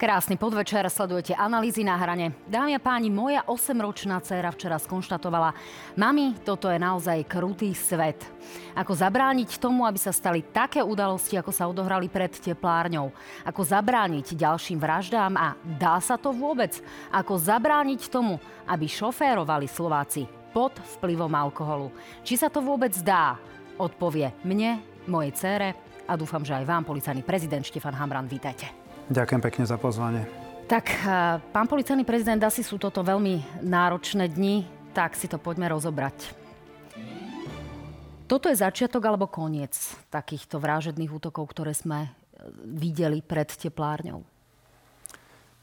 Krásny podvečer, sledujete analýzy na hrane. Dámy a páni, moja 8-ročná dcéra včera skonštatovala, mami, toto je naozaj krutý svet. Ako zabrániť tomu, aby sa stali také udalosti, ako sa odohrali pred teplárňou? Ako zabrániť ďalším vraždám a dá sa to vôbec? Ako zabrániť tomu, aby šoférovali Slováci pod vplyvom alkoholu? Či sa to vôbec dá? Odpovie mne, mojej cére a dúfam, že aj vám, policajný prezident Štefan Hamran. Vítajte. Ďakujem pekne za pozvanie. Tak, eh, pán policajný prezident, asi sú toto veľmi náročné dni, tak si to poďme rozobrať. Toto je začiatok alebo koniec takýchto vražedných útokov, ktoré sme eh, videli pred teplárňou?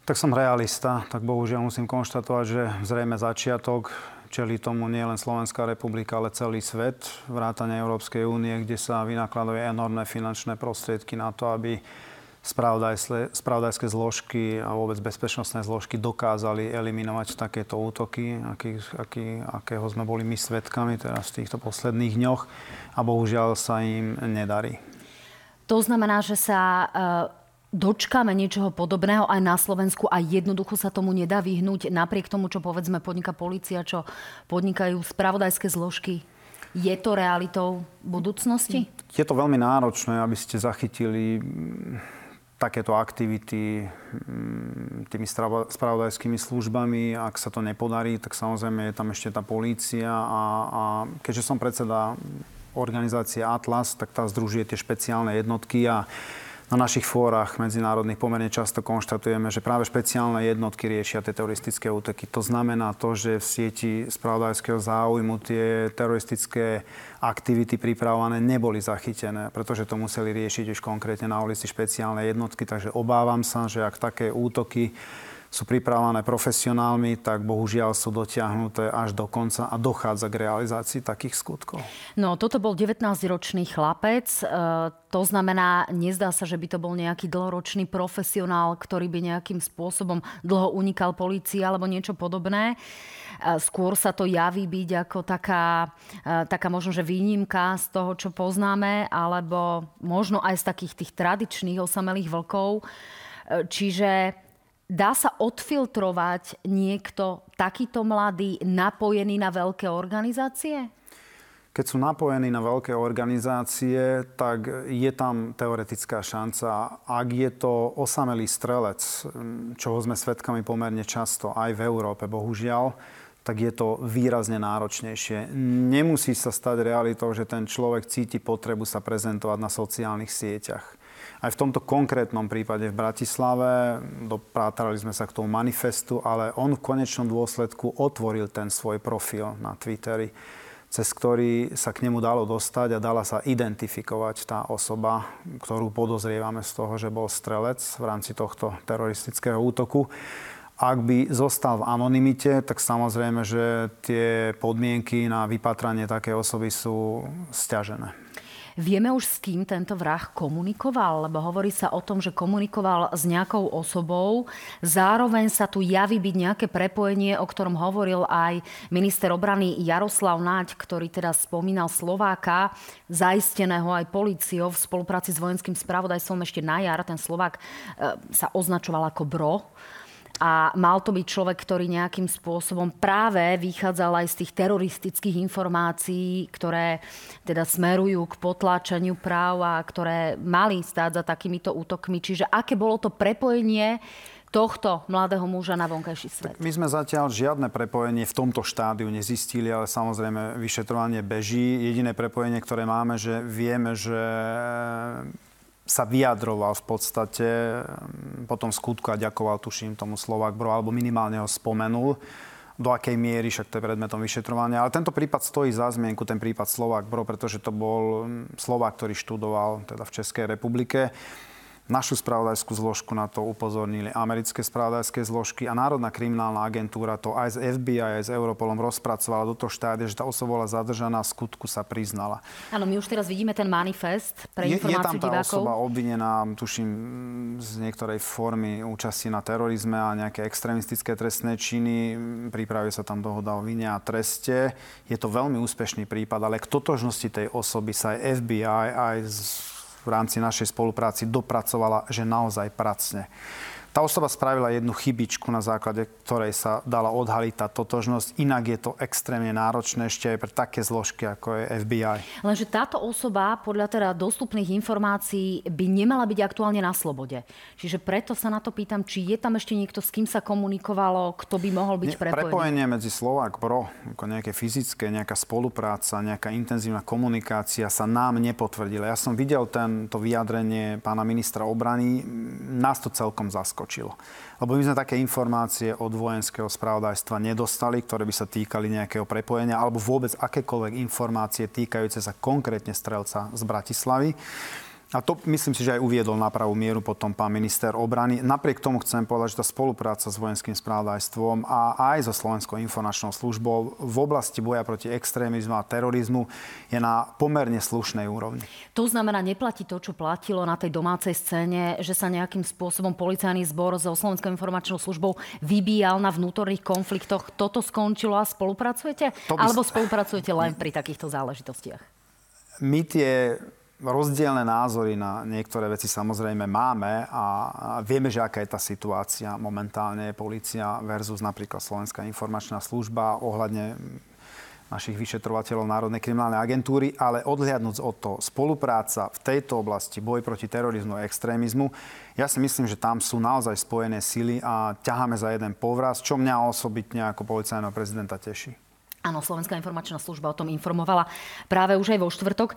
Tak som realista, tak bohužiaľ musím konštatovať, že zrejme začiatok čeli tomu nie len Slovenská republika, ale celý svet, vrátane Európskej únie, kde sa vynakladajú enormné finančné prostriedky na to, aby spravodajské zložky a vôbec bezpečnostné zložky dokázali eliminovať takéto útoky, aký, aký, akého sme boli my svetkami teraz v týchto posledných dňoch a bohužiaľ sa im nedarí. To znamená, že sa e, dočkáme niečoho podobného aj na Slovensku a jednoducho sa tomu nedá vyhnúť napriek tomu, čo povedzme podniká policia, čo podnikajú spravodajské zložky? Je to realitou budúcnosti? Je to veľmi náročné, aby ste zachytili takéto aktivity mm, tými spravodajskými službami. Ak sa to nepodarí, tak samozrejme je tam ešte tá polícia a, a keďže som predseda organizácie Atlas, tak tá združuje tie špeciálne jednotky a na našich fórach medzinárodných pomerne často konštatujeme, že práve špeciálne jednotky riešia tie teroristické útoky. To znamená to, že v sieti spravodajského záujmu tie teroristické aktivity pripravované neboli zachytené, pretože to museli riešiť už konkrétne na ulici špeciálne jednotky. Takže obávam sa, že ak také útoky sú pripravované profesionálmi, tak bohužiaľ sú dotiahnuté až do konca a dochádza k realizácii takých skutkov. No, toto bol 19-ročný chlapec. E, to znamená, nezdá sa, že by to bol nejaký dlhoročný profesionál, ktorý by nejakým spôsobom dlho unikal polícii alebo niečo podobné. E, skôr sa to javí byť ako taká, e, taká možno, že výnimka z toho, čo poznáme, alebo možno aj z takých tých tradičných osamelých vlkov. E, čiže Dá sa odfiltrovať niekto takýto mladý, napojený na veľké organizácie? Keď sú napojení na veľké organizácie, tak je tam teoretická šanca. Ak je to osamelý strelec, čoho sme svedkami pomerne často aj v Európe, bohužiaľ, tak je to výrazne náročnejšie. Nemusí sa stať realitou, že ten človek cíti potrebu sa prezentovať na sociálnych sieťach aj v tomto konkrétnom prípade v Bratislave, doprátali sme sa k tomu manifestu, ale on v konečnom dôsledku otvoril ten svoj profil na Twitteri, cez ktorý sa k nemu dalo dostať a dala sa identifikovať tá osoba, ktorú podozrievame z toho, že bol strelec v rámci tohto teroristického útoku. Ak by zostal v anonimite, tak samozrejme, že tie podmienky na vypatranie takej osoby sú stiažené. Vieme už, s kým tento vrah komunikoval? Lebo hovorí sa o tom, že komunikoval s nejakou osobou. Zároveň sa tu javí byť nejaké prepojenie, o ktorom hovoril aj minister obrany Jaroslav Naď, ktorý teda spomínal Slováka, zaisteného aj policiou v spolupráci s vojenským spravodajstvom ešte na jar. Ten Slovák e, sa označoval ako Bro a mal to byť človek, ktorý nejakým spôsobom práve vychádzal aj z tých teroristických informácií, ktoré teda smerujú k potláčaniu práv a ktoré mali stáť za takýmito útokmi. Čiže aké bolo to prepojenie tohto mladého muža na vonkajší svet? Tak my sme zatiaľ žiadne prepojenie v tomto štádiu nezistili, ale samozrejme vyšetrovanie beží. Jediné prepojenie, ktoré máme, že vieme, že sa vyjadroval v podstate mm, po tom skutku a ďakoval, tuším, tomu Slovak Bro, alebo minimálne ho spomenul do akej miery, však to je predmetom vyšetrovania. Ale tento prípad stojí za zmienku, ten prípad Slovák Bro, pretože to bol mm, Slovák, ktorý študoval teda v Českej republike. Našu spravodajskú zložku na to upozornili americké spravodajské zložky a Národná kriminálna agentúra to aj z FBI, aj s Europolom rozpracovala do toho štádia, že tá osoba bola zadržaná, skutku sa priznala. Áno, my už teraz vidíme ten manifest pre informáciu je, je tam tá divákov. osoba obvinená, tuším, z niektorej formy účasti na terorizme a nejaké extrémistické trestné činy. Pripravuje sa tam dohoda o vine a treste. Je to veľmi úspešný prípad, ale k totožnosti tej osoby sa aj FBI, aj z v rámci našej spolupráci dopracovala, že naozaj pracne. Tá osoba spravila jednu chybičku, na základe ktorej sa dala odhaliť tá totožnosť. Inak je to extrémne náročné ešte aj pre také zložky, ako je FBI. Lenže táto osoba podľa teda dostupných informácií by nemala byť aktuálne na slobode. Čiže preto sa na to pýtam, či je tam ešte niekto, s kým sa komunikovalo, kto by mohol byť prepojený. Prepojenie medzi Slovák Pro, ako nejaké fyzické, nejaká spolupráca, nejaká intenzívna komunikácia sa nám nepotvrdila. Ja som videl tento vyjadrenie pána ministra obrany, nás to celkom zaskočilo. Lebo my sme také informácie od vojenského spravodajstva nedostali, ktoré by sa týkali nejakého prepojenia, alebo vôbec akékoľvek informácie týkajúce sa konkrétne strelca z Bratislavy. A to myslím si, že aj uviedol na pravú mieru potom pán minister obrany. Napriek tomu chcem povedať, že tá spolupráca s vojenským spravodajstvom a aj so Slovenskou informačnou službou v oblasti boja proti extrémizmu a terorizmu je na pomerne slušnej úrovni. To znamená, neplatí to, čo platilo na tej domácej scéne, že sa nejakým spôsobom policajný zbor so Slovenskou informačnou službou vybíjal na vnútorných konfliktoch. Toto skončilo a spolupracujete? By... Alebo spolupracujete len pri takýchto záležitostiach? My tie rozdielne názory na niektoré veci samozrejme máme a vieme, že aká je tá situácia momentálne policia versus napríklad Slovenská informačná služba ohľadne našich vyšetrovateľov Národnej kriminálnej agentúry, ale odhliadnúť od toho spolupráca v tejto oblasti, boj proti terorizmu a extrémizmu, ja si myslím, že tam sú naozaj spojené sily a ťaháme za jeden povraz, čo mňa osobitne ako policajného prezidenta teší. Áno, Slovenská informačná služba o tom informovala práve už aj vo štvrtok. E,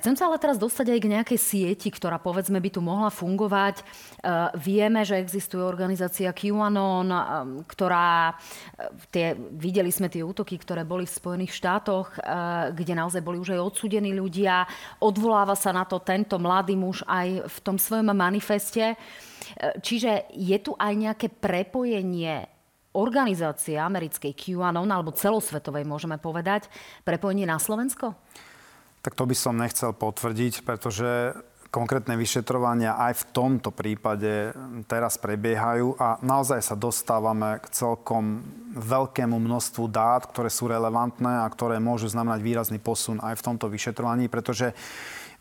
chcem sa ale teraz dostať aj k nejakej sieti, ktorá povedzme by tu mohla fungovať. E, vieme, že existuje organizácia QAnon, e, ktorá, tie, videli sme tie útoky, ktoré boli v Spojených štátoch, kde naozaj boli už aj odsudení ľudia. Odvoláva sa na to tento mladý muž aj v tom svojom manifeste. Čiže je tu aj nejaké prepojenie organizácie americkej QAnon, alebo celosvetovej môžeme povedať, prepojenie na Slovensko? Tak to by som nechcel potvrdiť, pretože konkrétne vyšetrovania aj v tomto prípade teraz prebiehajú a naozaj sa dostávame k celkom veľkému množstvu dát, ktoré sú relevantné a ktoré môžu znamenať výrazný posun aj v tomto vyšetrovaní, pretože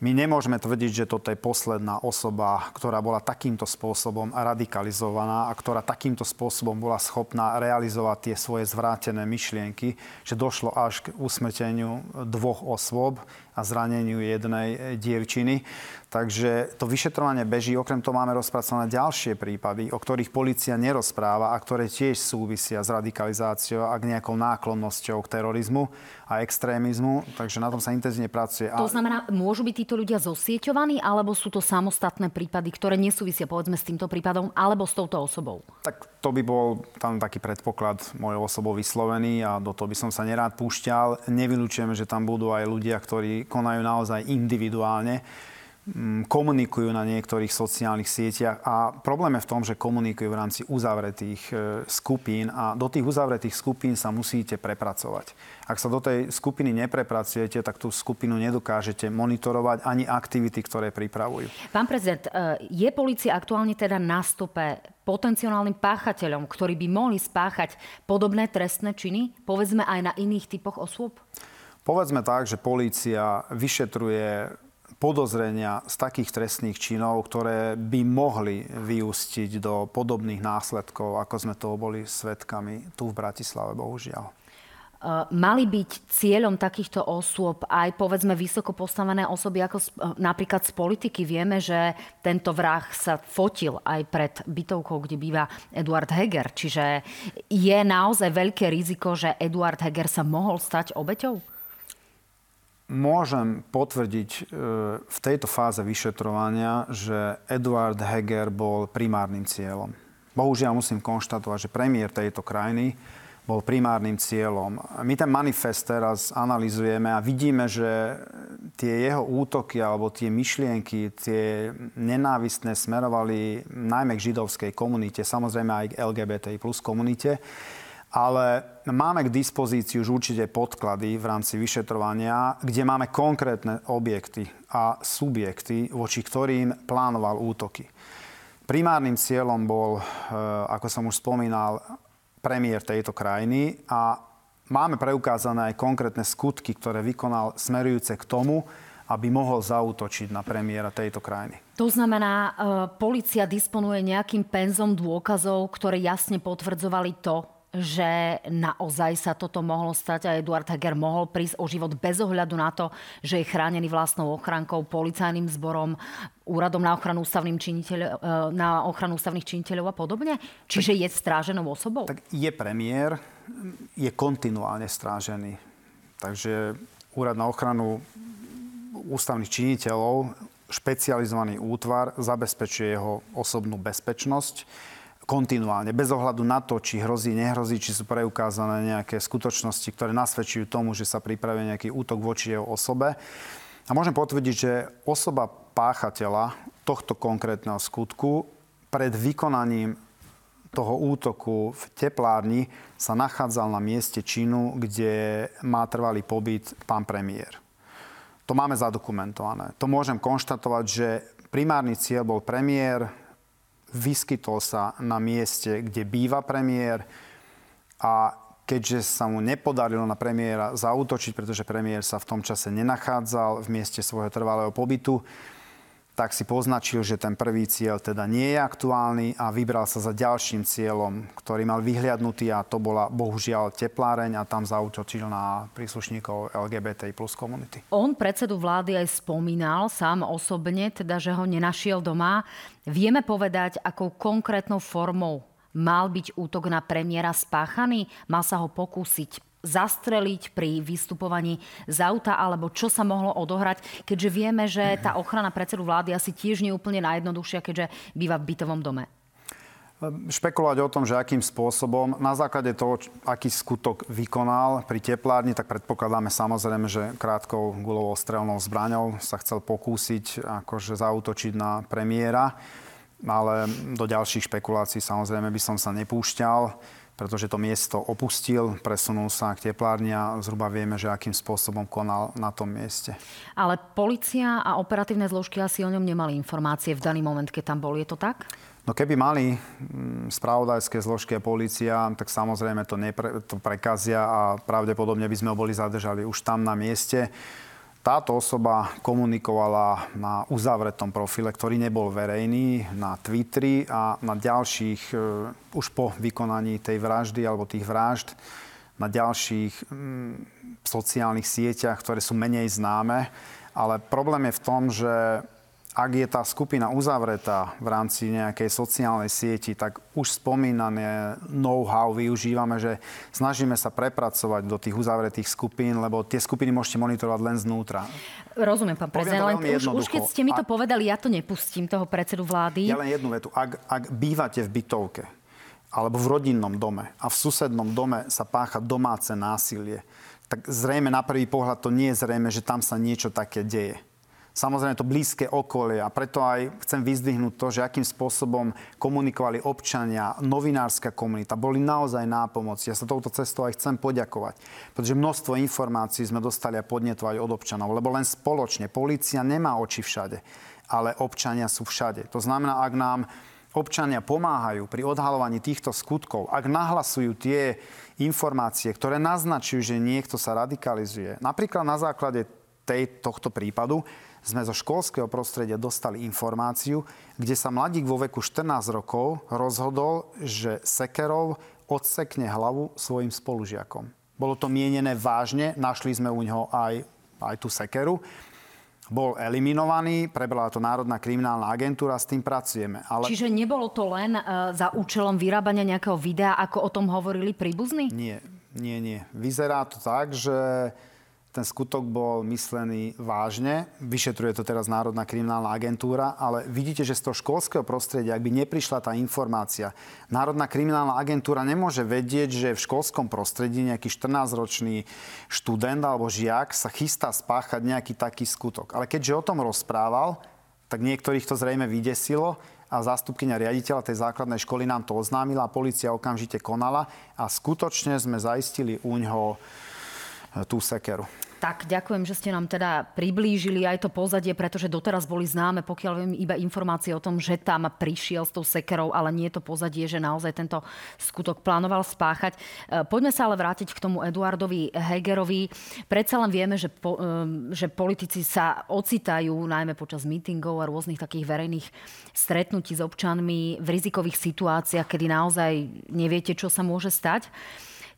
my nemôžeme tvrdiť, že toto je posledná osoba, ktorá bola takýmto spôsobom radikalizovaná a ktorá takýmto spôsobom bola schopná realizovať tie svoje zvrátené myšlienky, že došlo až k usmrteniu dvoch osôb a zraneniu jednej dievčiny. Takže to vyšetrovanie beží. Okrem toho máme rozpracované ďalšie prípady, o ktorých policia nerozpráva a ktoré tiež súvisia s radikalizáciou a k nejakou náklonnosťou k terorizmu a extrémizmu. Takže na tom sa intenzívne pracuje. To znamená, môžu byť títo ľudia zosieťovaní, alebo sú to samostatné prípady, ktoré nesúvisia povedzme s týmto prípadom, alebo s touto osobou? Tak to by bol tam taký predpoklad mojou osobou vyslovený a do toho by som sa nerád púšťal. Nevylučujeme, že tam budú aj ľudia, ktorí konajú naozaj individuálne Mm, komunikujú na niektorých sociálnych sieťach a problém je v tom, že komunikujú v rámci uzavretých e, skupín a do tých uzavretých skupín sa musíte prepracovať. Ak sa do tej skupiny neprepracujete, tak tú skupinu nedokážete monitorovať ani aktivity, ktoré pripravujú. Pán prezident, e, je policia aktuálne teda na stope potenciálnym páchateľom, ktorí by mohli spáchať podobné trestné činy, povedzme aj na iných typoch osôb? Povedzme tak, že polícia vyšetruje podozrenia z takých trestných činov, ktoré by mohli vyústiť do podobných následkov, ako sme toho boli svetkami tu v Bratislave, bohužiaľ. E, mali byť cieľom takýchto osôb aj povedzme vysoko postavené osoby ako e, napríklad z politiky. Vieme, že tento vrah sa fotil aj pred bytovkou, kde býva Eduard Heger. Čiže je naozaj veľké riziko, že Eduard Heger sa mohol stať obeťou? Môžem potvrdiť e, v tejto fáze vyšetrovania, že Eduard Heger bol primárnym cieľom. Bohužiaľ musím konštatovať, že premiér tejto krajiny bol primárnym cieľom. My ten manifest teraz analizujeme a vidíme, že tie jeho útoky alebo tie myšlienky, tie nenávistné smerovali najmä k židovskej komunite, samozrejme aj k LGBTI plus komunite ale máme k dispozícii už určite podklady v rámci vyšetrovania, kde máme konkrétne objekty a subjekty, voči ktorým plánoval útoky. Primárnym cieľom bol, e, ako som už spomínal, premiér tejto krajiny a máme preukázané aj konkrétne skutky, ktoré vykonal smerujúce k tomu, aby mohol zautočiť na premiéra tejto krajiny. To znamená, e, policia disponuje nejakým penzom dôkazov, ktoré jasne potvrdzovali to, že naozaj sa toto mohlo stať a Eduard Heger mohol prísť o život bez ohľadu na to, že je chránený vlastnou ochrankou, policajným zborom, úradom na ochranu, ústavným e, na ochranu ústavných činiteľov a podobne? Čiže je stráženou osobou? Tak je premiér, je kontinuálne strážený. Takže úrad na ochranu ústavných činiteľov, špecializovaný útvar zabezpečuje jeho osobnú bezpečnosť kontinuálne, bez ohľadu na to, či hrozí, nehrozí, či sú preukázané nejaké skutočnosti, ktoré nasvedčujú tomu, že sa pripravuje nejaký útok voči jeho osobe. A môžem potvrdiť, že osoba páchateľa tohto konkrétneho skutku pred vykonaním toho útoku v teplárni sa nachádzal na mieste činu, kde má trvalý pobyt pán premiér. To máme zadokumentované. To môžem konštatovať, že primárny cieľ bol premiér, vyskytol sa na mieste, kde býva premiér. A keďže sa mu nepodarilo na premiéra zautočiť, pretože premiér sa v tom čase nenachádzal v mieste svojho trvalého pobytu, tak si poznačil, že ten prvý cieľ teda nie je aktuálny a vybral sa za ďalším cieľom, ktorý mal vyhliadnutý a to bola bohužiaľ tepláreň a tam zautočil na príslušníkov LGBT plus komunity. On predsedu vlády aj spomínal sám osobne, teda že ho nenašiel doma. Vieme povedať, akou konkrétnou formou mal byť útok na premiéra spáchaný? Mal sa ho pokúsiť zastreliť pri vystupovaní z auta, alebo čo sa mohlo odohrať, keďže vieme, že tá ochrana predsedu vlády asi tiež nie je úplne najjednoduchšia, keďže býva v bytovom dome. Špekulovať o tom, že akým spôsobom, na základe toho, aký skutok vykonal pri teplárni, tak predpokladáme samozrejme, že krátkou gulovou strelnou zbraňou sa chcel pokúsiť akože zautočiť na premiéra, ale do ďalších špekulácií samozrejme by som sa nepúšťal pretože to miesto opustil, presunul sa k teplárni a zhruba vieme, že akým spôsobom konal na tom mieste. Ale policia a operatívne zložky asi o ňom nemali informácie v daný moment, keď tam bol. Je to tak? No keby mali mm, spravodajské zložky a policia, tak samozrejme to, nepre, to prekazia a pravdepodobne by sme ho boli zadržali už tam na mieste. Táto osoba komunikovala na uzavretom profile, ktorý nebol verejný, na Twitteri a na ďalších, e, už po vykonaní tej vraždy alebo tých vražd, na ďalších mm, sociálnych sieťach, ktoré sú menej známe. Ale problém je v tom, že ak je tá skupina uzavretá v rámci nejakej sociálnej sieti, tak už spomínané know-how využívame, že snažíme sa prepracovať do tých uzavretých skupín, lebo tie skupiny môžete monitorovať len znútra. Rozumiem, pán prezident, len už, už keď ste mi to povedali, ja to nepustím, toho predsedu vlády. Ja len jednu vetu. Ak, ak bývate v bytovke, alebo v rodinnom dome a v susednom dome sa pácha domáce násilie, tak zrejme na prvý pohľad to nie je zrejme, že tam sa niečo také deje samozrejme to blízke okolie a preto aj chcem vyzdvihnúť to, že akým spôsobom komunikovali občania, novinárska komunita, boli naozaj nápomocní. Ja sa touto cestou aj chcem poďakovať, pretože množstvo informácií sme dostali a podnetovať od občanov, lebo len spoločne, polícia nemá oči všade, ale občania sú všade. To znamená, ak nám občania pomáhajú pri odhalovaní týchto skutkov, ak nahlasujú tie informácie, ktoré naznačujú, že niekto sa radikalizuje, napríklad na základe tej, tohto prípadu, sme zo školského prostredia dostali informáciu, kde sa mladík vo veku 14 rokov rozhodol, že sekerov odsekne hlavu svojim spolužiakom. Bolo to mienené vážne, našli sme u neho aj, aj tú sekeru. Bol eliminovaný, prebrala to Národná kriminálna agentúra, s tým pracujeme. Ale... Čiže nebolo to len uh, za účelom vyrábania nejakého videa, ako o tom hovorili príbuzní? Nie, nie, nie. Vyzerá to tak, že ten skutok bol myslený vážne. Vyšetruje to teraz Národná kriminálna agentúra, ale vidíte, že z toho školského prostredia, ak by neprišla tá informácia, Národná kriminálna agentúra nemôže vedieť, že v školskom prostredí nejaký 14-ročný študent alebo žiak sa chystá spáchať nejaký taký skutok. Ale keďže o tom rozprával, tak niektorých to zrejme vydesilo a zástupkynia riaditeľa tej základnej školy nám to oznámila a policia okamžite konala a skutočne sme zaistili u ňoho tú sekeru. Tak, ďakujem, že ste nám teda priblížili aj to pozadie, pretože doteraz boli známe, pokiaľ viem, iba informácie o tom, že tam prišiel s tou sekerou, ale nie je to pozadie, že naozaj tento skutok plánoval spáchať. E, poďme sa ale vrátiť k tomu Eduardovi Hegerovi. Predsa len vieme, že, po, e, že politici sa ocitajú najmä počas mítingov a rôznych takých verejných stretnutí s občanmi v rizikových situáciách, kedy naozaj neviete, čo sa môže stať.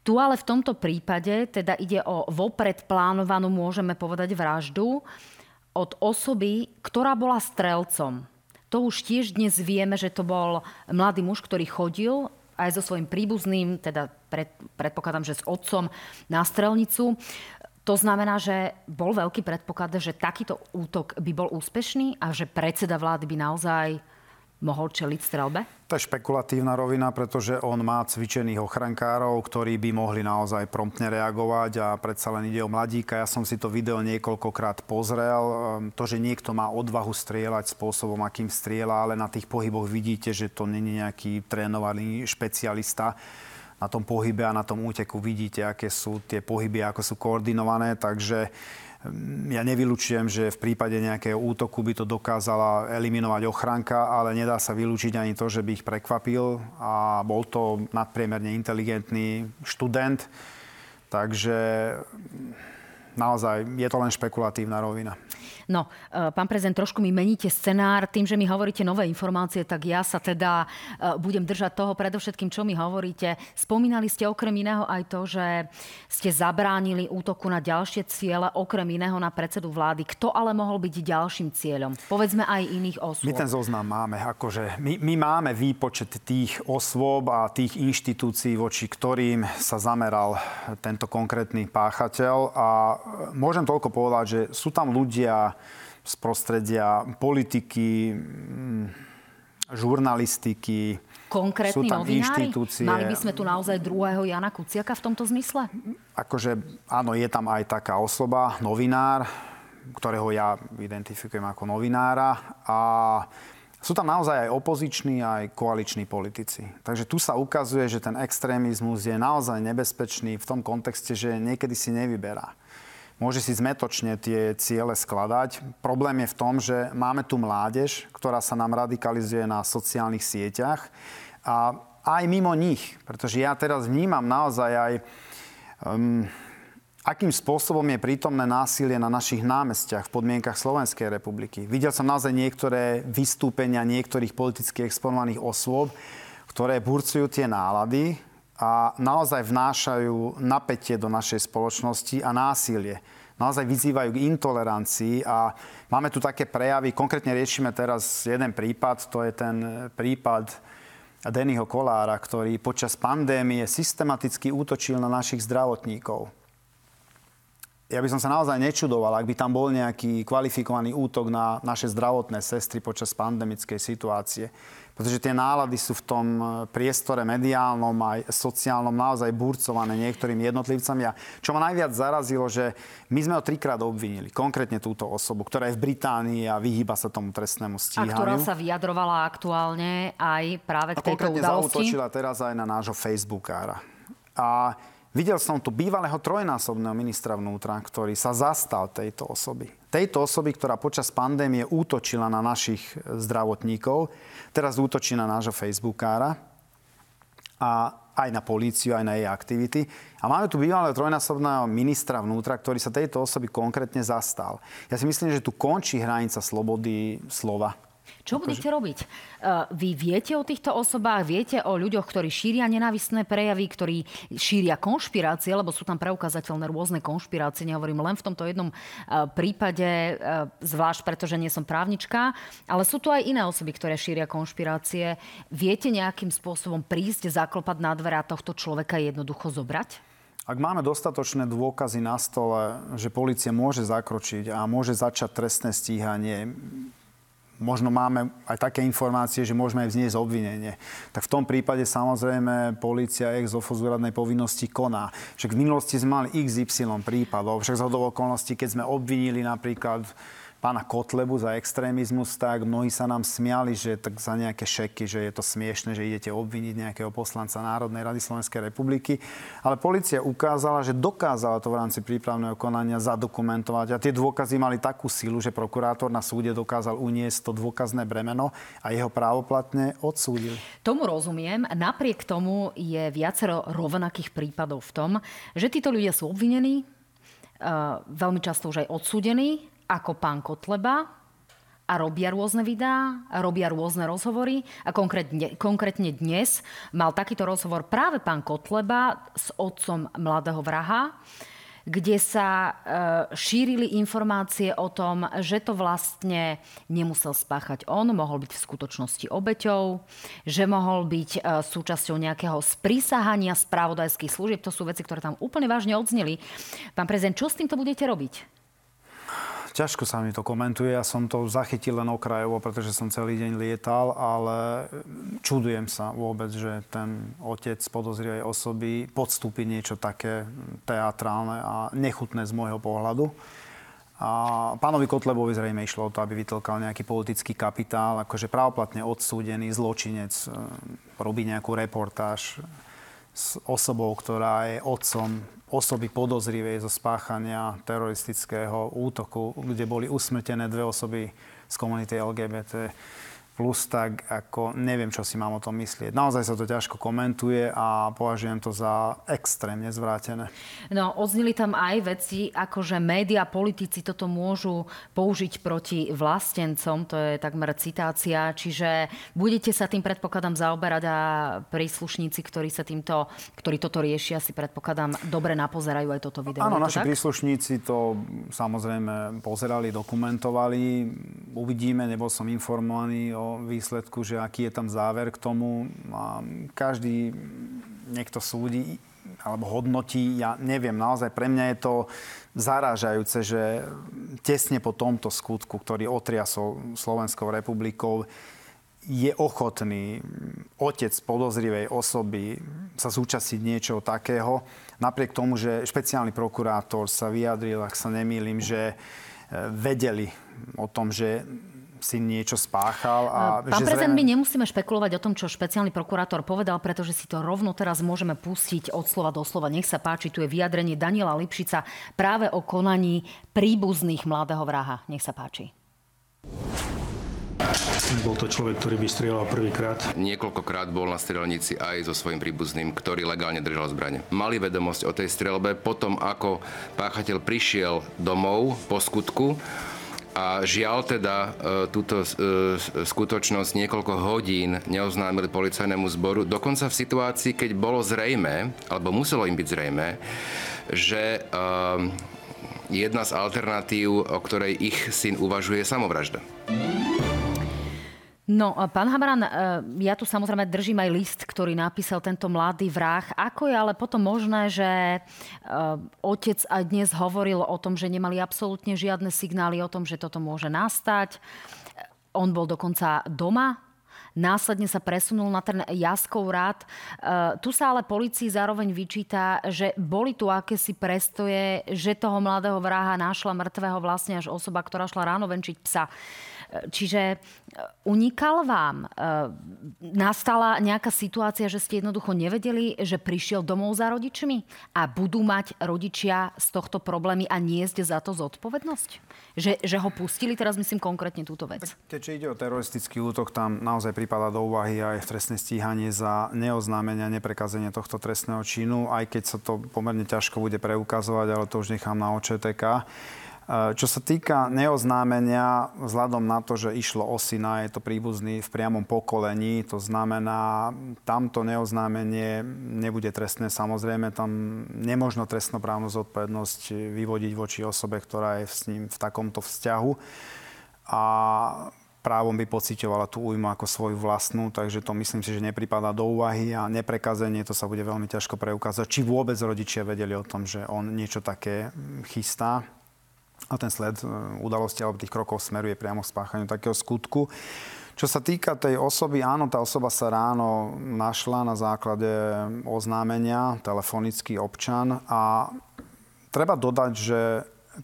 Tu ale v tomto prípade teda ide o vopred plánovanú, môžeme povedať, vraždu od osoby, ktorá bola strelcom. To už tiež dnes vieme, že to bol mladý muž, ktorý chodil aj so svojím príbuzným, teda pred, predpokladám, že s otcom na strelnicu. To znamená, že bol veľký predpoklad, že takýto útok by bol úspešný a že predseda vlády by naozaj mohol čeliť strelbe? To je špekulatívna rovina, pretože on má cvičených ochrankárov, ktorí by mohli naozaj promptne reagovať a predsa len ide o mladíka. Ja som si to video niekoľkokrát pozrel. Ehm, to, že niekto má odvahu strieľať spôsobom, akým strieľa, ale na tých pohyboch vidíte, že to není nejaký trénovaný špecialista na tom pohybe a na tom úteku vidíte, aké sú tie pohyby, ako sú koordinované, takže ja nevylučujem, že v prípade nejakého útoku by to dokázala eliminovať ochránka, ale nedá sa vylúčiť ani to, že by ich prekvapil a bol to nadpriemerne inteligentný študent. Takže naozaj je to len špekulatívna rovina. No, e, pán prezident, trošku mi meníte scenár. Tým, že mi hovoríte nové informácie, tak ja sa teda e, budem držať toho predovšetkým, čo mi hovoríte. Spomínali ste okrem iného aj to, že ste zabránili útoku na ďalšie ciele, okrem iného na predsedu vlády. Kto ale mohol byť ďalším cieľom? Povedzme aj iných osôb. My ten zoznam máme. Akože my, my máme výpočet tých osôb a tých inštitúcií, voči ktorým sa zameral tento konkrétny páchateľ. A môžem toľko povedať, že sú tam ľudia, z prostredia politiky, mm, žurnalistiky, konkrétni novinári? Inštitúcie. Mali by sme tu naozaj druhého Jana Kuciaka v tomto zmysle? Akože áno, je tam aj taká osoba, novinár, ktorého ja identifikujem ako novinára a sú tam naozaj aj opoziční, aj koaliční politici. Takže tu sa ukazuje, že ten extrémizmus je naozaj nebezpečný v tom kontexte, že niekedy si nevyberá môže si zmetočne tie ciele skladať. Problém je v tom, že máme tu mládež, ktorá sa nám radikalizuje na sociálnych sieťach a aj mimo nich, pretože ja teraz vnímam naozaj aj um, akým spôsobom je prítomné násilie na našich námestiach v podmienkach Slovenskej republiky. Videl som naozaj niektoré vystúpenia niektorých politicky exponovaných osôb, ktoré burcujú tie nálady a naozaj vnášajú napätie do našej spoločnosti a násilie. Naozaj vyzývajú k intolerancii a máme tu také prejavy. Konkrétne riešime teraz jeden prípad, to je ten prípad Dennyho Kolára, ktorý počas pandémie systematicky útočil na našich zdravotníkov. Ja by som sa naozaj nečudoval, ak by tam bol nejaký kvalifikovaný útok na naše zdravotné sestry počas pandemickej situácie pretože tie nálady sú v tom e, priestore mediálnom aj sociálnom naozaj burcované niektorými jednotlivcami. A čo ma najviac zarazilo, že my sme ho trikrát obvinili, konkrétne túto osobu, ktorá je v Británii a vyhýba sa tomu trestnému stíhaniu. A ktorá sa vyjadrovala aktuálne aj práve k a tejto udalosti. zautočila teraz aj na nášho Facebookára. A Videl som tu bývalého trojnásobného ministra vnútra, ktorý sa zastal tejto osoby. Tejto osoby, ktorá počas pandémie útočila na našich zdravotníkov, teraz útočí na nášho Facebookára a aj na políciu, aj na jej aktivity. A máme tu bývalého trojnásobného ministra vnútra, ktorý sa tejto osoby konkrétne zastal. Ja si myslím, že tu končí hranica slobody slova čo akože- budete robiť? Uh, vy viete o týchto osobách, viete o ľuďoch, ktorí šíria nenávistné prejavy, ktorí šíria konšpirácie, lebo sú tam preukázateľné rôzne konšpirácie, nehovorím len v tomto jednom uh, prípade, uh, zvlášť preto, že nie som právnička, ale sú tu aj iné osoby, ktoré šíria konšpirácie. Viete nejakým spôsobom prísť, zaklopať na dvere a tohto človeka jednoducho zobrať? Ak máme dostatočné dôkazy na stole, že policia môže zakročiť a môže začať trestné stíhanie, možno máme aj také informácie, že môžeme aj vzniesť obvinenie. Tak v tom prípade samozrejme policia ex úradnej povinnosti koná. Však v minulosti sme mali XY prípadov, však z okolností, keď sme obvinili napríklad pána Kotlebu za extrémizmus, tak mnohí sa nám smiali, že tak za nejaké šeky, že je to smiešne, že idete obviniť nejakého poslanca Národnej rady Slovenskej republiky. Ale policia ukázala, že dokázala to v rámci prípravného konania zadokumentovať a tie dôkazy mali takú silu, že prokurátor na súde dokázal uniesť to dôkazné bremeno a jeho právoplatne odsúdil. Tomu rozumiem. Napriek tomu je viacero rovnakých prípadov v tom, že títo ľudia sú obvinení, veľmi často už aj odsúdení ako pán Kotleba a robia rôzne videá, robia rôzne rozhovory. A konkrétne, konkrétne dnes mal takýto rozhovor práve pán Kotleba s otcom mladého vraha kde sa e, šírili informácie o tom, že to vlastne nemusel spáchať on, mohol byť v skutočnosti obeťou, že mohol byť e, súčasťou nejakého sprísahania spravodajských služieb. To sú veci, ktoré tam úplne vážne odzneli. Pán prezident, čo s týmto budete robiť? Ťažko sa mi to komentuje. Ja som to zachytil len okrajovo, pretože som celý deň lietal, ale čudujem sa vôbec, že ten otec podozrivej osoby podstúpi niečo také teatrálne a nechutné z môjho pohľadu. A pánovi Kotlebovi zrejme išlo o to, aby vytlkal nejaký politický kapitál, akože právoplatne odsúdený zločinec e, robí nejakú reportáž s osobou, ktorá je otcom osoby podozrivej zo spáchania teroristického útoku, kde boli usmrtené dve osoby z komunity LGBT plus tak ako neviem, čo si mám o tom myslieť. Naozaj sa to ťažko komentuje a považujem to za extrémne zvrátené. No, odznili tam aj veci, ako že média, politici toto môžu použiť proti vlastencom, to je takmer citácia, čiže budete sa tým predpokladám zaoberať a príslušníci, ktorí sa týmto, ktorí toto riešia, si predpokladám dobre napozerajú aj toto video. Áno, naši tak? príslušníci to samozrejme pozerali, dokumentovali. Uvidíme, nebol som informovaný o výsledku, že aký je tam záver k tomu. Každý niekto súdi alebo hodnotí, ja neviem, naozaj pre mňa je to zarážajúce, že tesne po tomto skutku, ktorý otriasol Slovenskou republikou, je ochotný otec podozrivej osoby sa zúčastniť niečo takého, napriek tomu, že špeciálny prokurátor sa vyjadril, ak sa nemýlim, že vedeli o tom, že si niečo spáchal. A Pán prezident, zrejme... my nemusíme špekulovať o tom, čo špeciálny prokurátor povedal, pretože si to rovno teraz môžeme pustiť od slova do slova. Nech sa páči, tu je vyjadrenie Daniela Lipšica práve o konaní príbuzných mladého vraha. Nech sa páči. Bol to človek, ktorý by strieľal prvýkrát. Niekoľkokrát bol na strelnici aj so svojím príbuzným, ktorý legálne držal zbranie. Mali vedomosť o tej strelbe potom, ako páchateľ prišiel domov po skutku a žiaľ teda e, túto e, skutočnosť niekoľko hodín neoznámili policajnému zboru, dokonca v situácii, keď bolo zrejme, alebo muselo im byť zrejme, že e, jedna z alternatív, o ktorej ich syn uvažuje, je samovražda. No, pán Hamaran, e, ja tu samozrejme držím aj list, ktorý napísal tento mladý vrah. Ako je ale potom možné, že e, otec aj dnes hovoril o tom, že nemali absolútne žiadne signály o tom, že toto môže nastať. On bol dokonca doma následne sa presunul na ten Jaskov rád. E, tu sa ale policii zároveň vyčíta, že boli tu akési prestoje, že toho mladého vraha našla mŕtvého vlastne až osoba, ktorá šla ráno venčiť psa. Čiže e, unikal vám? E, nastala nejaká situácia, že ste jednoducho nevedeli, že prišiel domov za rodičmi a budú mať rodičia z tohto problémy a niesť za to zodpovednosť? Že, že ho pustili? Teraz myslím konkrétne túto vec. Keďže ide o teroristický útok, tam naozaj prípada do úvahy aj trestné stíhanie za neoznámenia, neprekazenie tohto trestného činu, aj keď sa to pomerne ťažko bude preukazovať, ale to už nechám na OČTK. Čo sa týka neoznámenia, vzhľadom na to, že išlo o syna, je to príbuzný v priamom pokolení, to znamená, tamto neoznámenie nebude trestné. Samozrejme, tam nemožno trestnoprávnu zodpovednosť vyvodiť voči osobe, ktorá je s ním v takomto vzťahu. A právom by pocitovala tú újmu ako svoju vlastnú, takže to myslím si, že nepripadá do úvahy a neprekazenie, to sa bude veľmi ťažko preukázať. Či vôbec rodičia vedeli o tom, že on niečo také chystá a ten sled e, udalosti alebo tých krokov smeruje priamo k spáchaniu takého skutku. Čo sa týka tej osoby, áno, tá osoba sa ráno našla na základe oznámenia, telefonický občan a treba dodať, že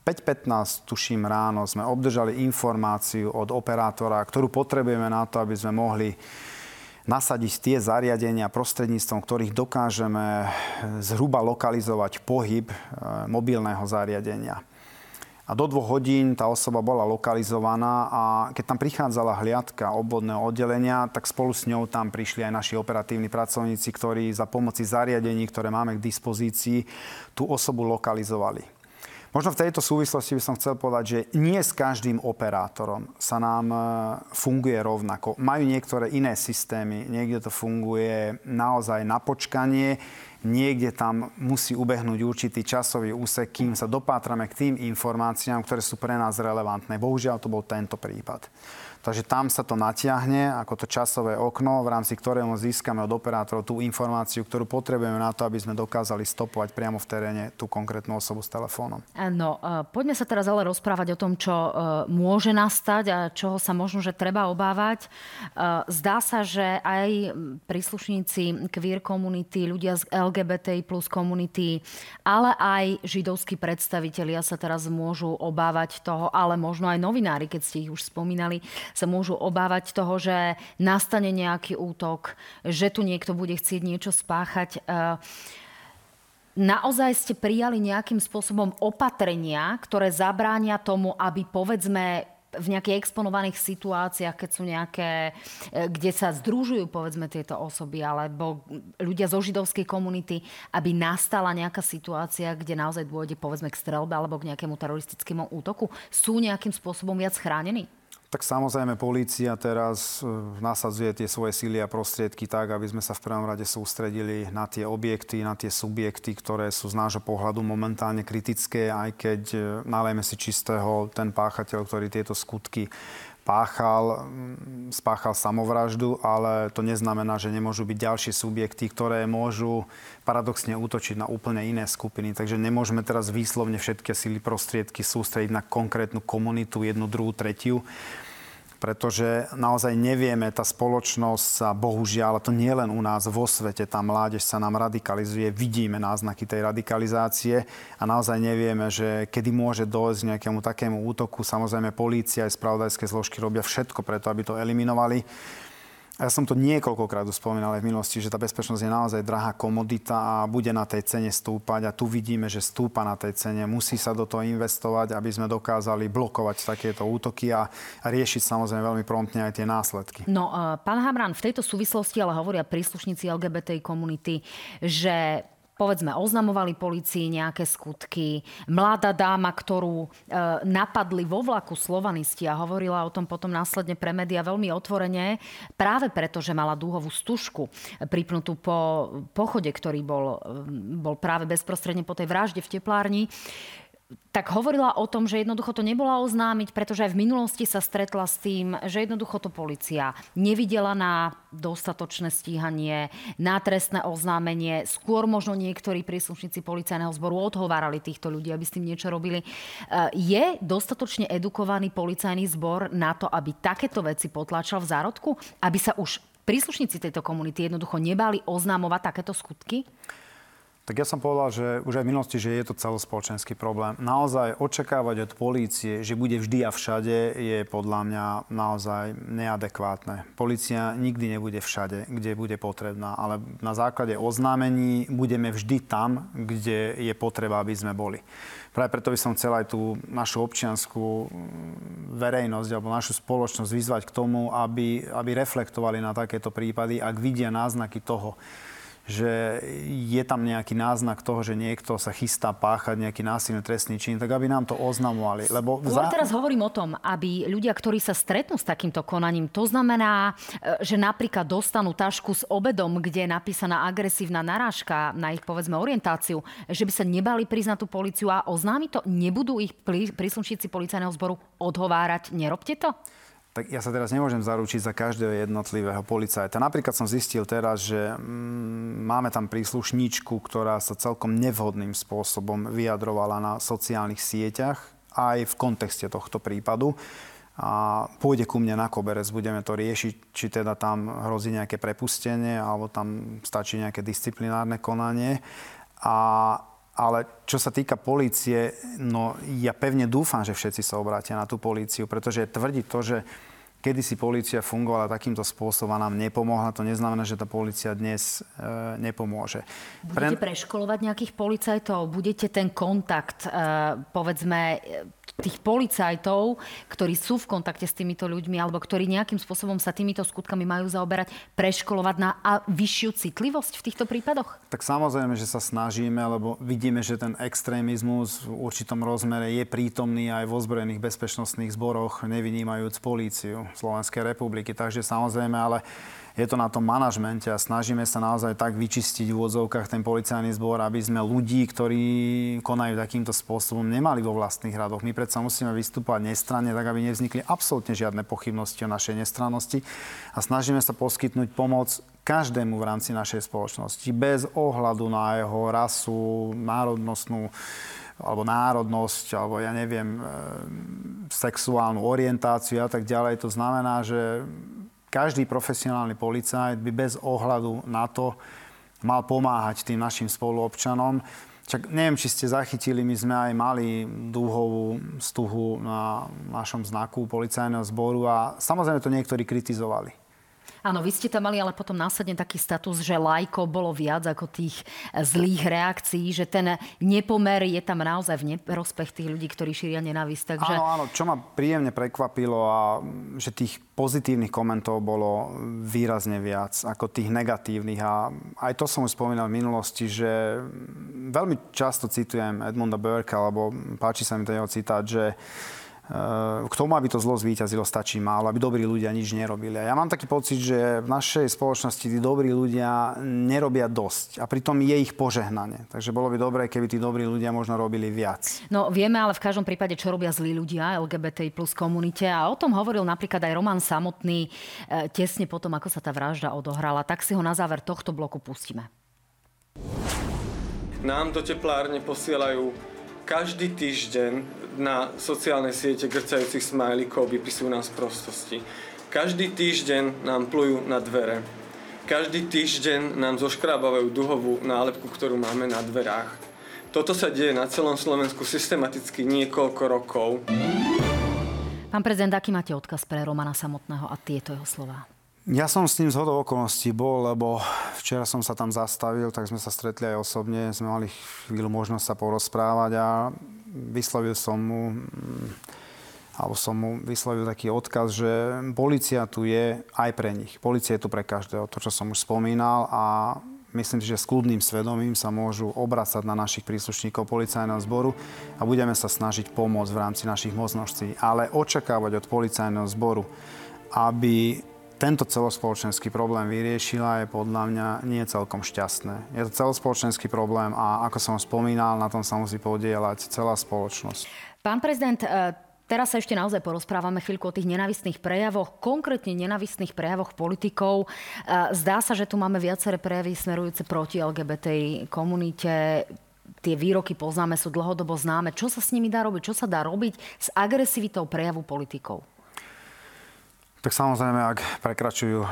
5.15, tuším ráno, sme obdržali informáciu od operátora, ktorú potrebujeme na to, aby sme mohli nasadiť tie zariadenia, prostredníctvom ktorých dokážeme zhruba lokalizovať pohyb e, mobilného zariadenia. A do dvoch hodín tá osoba bola lokalizovaná a keď tam prichádzala hliadka obvodného oddelenia, tak spolu s ňou tam prišli aj naši operatívni pracovníci, ktorí za pomoci zariadení, ktoré máme k dispozícii, tú osobu lokalizovali. Možno v tejto súvislosti by som chcel povedať, že nie s každým operátorom sa nám e, funguje rovnako. Majú niektoré iné systémy, niekde to funguje naozaj na počkanie, niekde tam musí ubehnúť určitý časový úsek, kým sa dopátrame k tým informáciám, ktoré sú pre nás relevantné. Bohužiaľ to bol tento prípad. Takže tam sa to natiahne ako to časové okno, v rámci ktorého získame od operátorov tú informáciu, ktorú potrebujeme na to, aby sme dokázali stopovať priamo v teréne tú konkrétnu osobu s telefónom. No, poďme sa teraz ale rozprávať o tom, čo e, môže nastať a čoho sa možno, že treba obávať. E, zdá sa, že aj príslušníci queer komunity, ľudia z LGBTI plus komunity, ale aj židovskí predstavitelia sa teraz môžu obávať toho, ale možno aj novinári, keď ste ich už spomínali, sa môžu obávať toho, že nastane nejaký útok, že tu niekto bude chcieť niečo spáchať. E, naozaj ste prijali nejakým spôsobom opatrenia, ktoré zabránia tomu, aby povedzme v nejakých exponovaných situáciách, keď sú nejaké, e, kde sa združujú povedzme tieto osoby alebo ľudia zo židovskej komunity, aby nastala nejaká situácia, kde naozaj dôjde povedzme k strelbe alebo k nejakému teroristickému útoku, sú nejakým spôsobom viac chránení? Tak samozrejme, polícia teraz e, nasadzuje tie svoje síly a prostriedky tak, aby sme sa v prvom rade sústredili na tie objekty, na tie subjekty, ktoré sú z nášho pohľadu momentálne kritické, aj keď e, nalejme si čistého ten páchateľ, ktorý tieto skutky páchal, mm, spáchal samovraždu, ale to neznamená, že nemôžu byť ďalšie subjekty, ktoré môžu paradoxne útočiť na úplne iné skupiny. Takže nemôžeme teraz výslovne všetky sily prostriedky sústrediť na konkrétnu komunitu, jednu, druhú, tretiu pretože naozaj nevieme, tá spoločnosť sa bohužiaľ, a to nie len u nás vo svete, tá mládež sa nám radikalizuje, vidíme náznaky tej radikalizácie a naozaj nevieme, že kedy môže dojsť nejakému takému útoku. Samozrejme, polícia aj spravodajské zložky robia všetko preto, aby to eliminovali. Ja som to niekoľkokrát už aj v minulosti, že tá bezpečnosť je naozaj drahá komodita a bude na tej cene stúpať. A tu vidíme, že stúpa na tej cene. Musí sa do toho investovať, aby sme dokázali blokovať takéto útoky a, riešiť samozrejme veľmi promptne aj tie následky. No, uh, pán Hamran, v tejto súvislosti ale hovoria príslušníci LGBT komunity, že povedzme, oznamovali policii nejaké skutky. Mladá dáma, ktorú e, napadli vo vlaku slovanisti a hovorila o tom potom následne pre média veľmi otvorene, práve preto, že mala dúhovú stužku pripnutú po pochode, ktorý bol, e, bol práve bezprostredne po tej vražde v teplárni tak hovorila o tom, že jednoducho to nebola oznámiť, pretože aj v minulosti sa stretla s tým, že jednoducho to policia nevidela na dostatočné stíhanie, na trestné oznámenie. Skôr možno niektorí príslušníci policajného zboru odhovárali týchto ľudí, aby s tým niečo robili. E, je dostatočne edukovaný policajný zbor na to, aby takéto veci potlačal v zárodku? Aby sa už príslušníci tejto komunity jednoducho nebali oznámovať takéto skutky? Tak ja som povedal, že už aj v minulosti, že je to celospoločenský problém. Naozaj očakávať od polície, že bude vždy a všade, je podľa mňa naozaj neadekvátne. Polícia nikdy nebude všade, kde bude potrebná, ale na základe oznámení budeme vždy tam, kde je potreba, aby sme boli. Práve preto by som chcel aj tú našu občianskú verejnosť alebo našu spoločnosť vyzvať k tomu, aby, aby reflektovali na takéto prípady, ak vidia náznaky toho, že je tam nejaký náznak toho, že niekto sa chystá páchať nejaký násilný trestný čin, tak aby nám to oznamovali. Lebo za... teraz hovorím o tom, aby ľudia, ktorí sa stretnú s takýmto konaním, to znamená, e, že napríklad dostanú tašku s obedom, kde je napísaná agresívna narážka na ich povedzme orientáciu, že by sa nebali na tú policiu a oznámiť to, nebudú ich príslušníci policajného zboru odhovárať, nerobte to? Tak ja sa teraz nemôžem zaručiť za každého jednotlivého policajta. Napríklad som zistil teraz, že mm, máme tam príslušníčku, ktorá sa celkom nevhodným spôsobom vyjadrovala na sociálnych sieťach, aj v kontexte tohto prípadu. A pôjde ku mne na koberec, budeme to riešiť, či teda tam hrozí nejaké prepustenie, alebo tam stačí nejaké disciplinárne konanie. A Ale čo sa týka polície, no ja pevne dúfam, že všetci sa obrátia na tú políciu, pretože tvrdiť to, že kedy si polícia fungovala takýmto spôsobom a nám nepomohla, to neznamená, že tá polícia dnes e, nepomôže. Budete Pre... preškolovať nejakých policajtov? Budete ten kontakt, e, povedzme, tých policajtov, ktorí sú v kontakte s týmito ľuďmi alebo ktorí nejakým spôsobom sa týmito skutkami majú zaoberať, preškolovať na a vyššiu citlivosť v týchto prípadoch? Tak samozrejme, že sa snažíme, lebo vidíme, že ten extrémizmus v určitom rozmere je prítomný aj vo zbrojených bezpečnostných zboroch, nevynímajúc políciu. Slovenskej republiky. Takže samozrejme, ale je to na tom manažmente a snažíme sa naozaj tak vyčistiť v úvodzovkách ten policajný zbor, aby sme ľudí, ktorí konajú takýmto spôsobom, nemali vo vlastných radoch. My predsa musíme vystúpať nestranne, tak aby nevznikli absolútne žiadne pochybnosti o našej nestrannosti a snažíme sa poskytnúť pomoc každému v rámci našej spoločnosti, bez ohľadu na jeho rasu, národnostnú alebo národnosť, alebo ja neviem, e, sexuálnu orientáciu a tak ďalej. To znamená, že každý profesionálny policajt by bez ohľadu na to mal pomáhať tým našim spoluobčanom. Čak neviem, či ste zachytili, my sme aj mali dúhovú stuhu na našom znaku policajného zboru a samozrejme to niektorí kritizovali. Áno, vy ste tam mali ale potom následne taký status, že lajko bolo viac ako tých zlých reakcií, že ten nepomer je tam naozaj v neprospech tých ľudí, ktorí šíria nenávisť. Takže... Áno, áno, čo ma príjemne prekvapilo a že tých pozitívnych komentov bolo výrazne viac ako tých negatívnych. A aj to som už spomínal v minulosti, že veľmi často citujem Edmunda Burke, alebo páči sa mi ten jeho citát, že k tomu, aby to zlo zvíťazilo, stačí málo, aby dobrí ľudia nič nerobili. A ja mám taký pocit, že v našej spoločnosti tí dobrí ľudia nerobia dosť a pritom je ich požehnanie. Takže bolo by dobré, keby tí dobrí ľudia možno robili viac. No vieme ale v každom prípade, čo robia zlí ľudia LGBTI plus komunite a o tom hovoril napríklad aj Roman samotný e, tesne potom, ako sa tá vražda odohrala. Tak si ho na záver tohto bloku pustíme. Nám do teplárne posielajú každý týždeň na sociálne siete grcajúcich smajlíkov vypisujú nás prostosti. Každý týždeň nám plujú na dvere. Každý týždeň nám zoškrábavajú duhovú nálepku, ktorú máme na dverách. Toto sa deje na celom Slovensku systematicky niekoľko rokov. Pán prezident, aký máte odkaz pre Romana samotného a tieto jeho slova? Ja som s ním zhodou okolností bol, lebo včera som sa tam zastavil, tak sme sa stretli aj osobne, sme mali chvíľu možnosť sa porozprávať a vyslovil som mu alebo som mu vyslovil taký odkaz, že policia tu je aj pre nich. Policia je tu pre každého, to, čo som už spomínal a myslím si, že s kľudným svedomím sa môžu obracať na našich príslušníkov policajného zboru a budeme sa snažiť pomôcť v rámci našich možností. Ale očakávať od policajného zboru, aby tento celospoločenský problém vyriešila, je podľa mňa nie celkom šťastné. Je to celospoločenský problém a ako som spomínal, na tom sa musí podielať celá spoločnosť. Pán prezident, e, Teraz sa ešte naozaj porozprávame chvíľku o tých nenavistných prejavoch, konkrétne nenavistných prejavoch politikov. E, zdá sa, že tu máme viaceré prejavy smerujúce proti LGBT komunite. Tie výroky poznáme, sú dlhodobo známe. Čo sa s nimi dá robiť? Čo sa dá robiť s agresivitou prejavu politikov? Tak samozrejme, ak prekračujú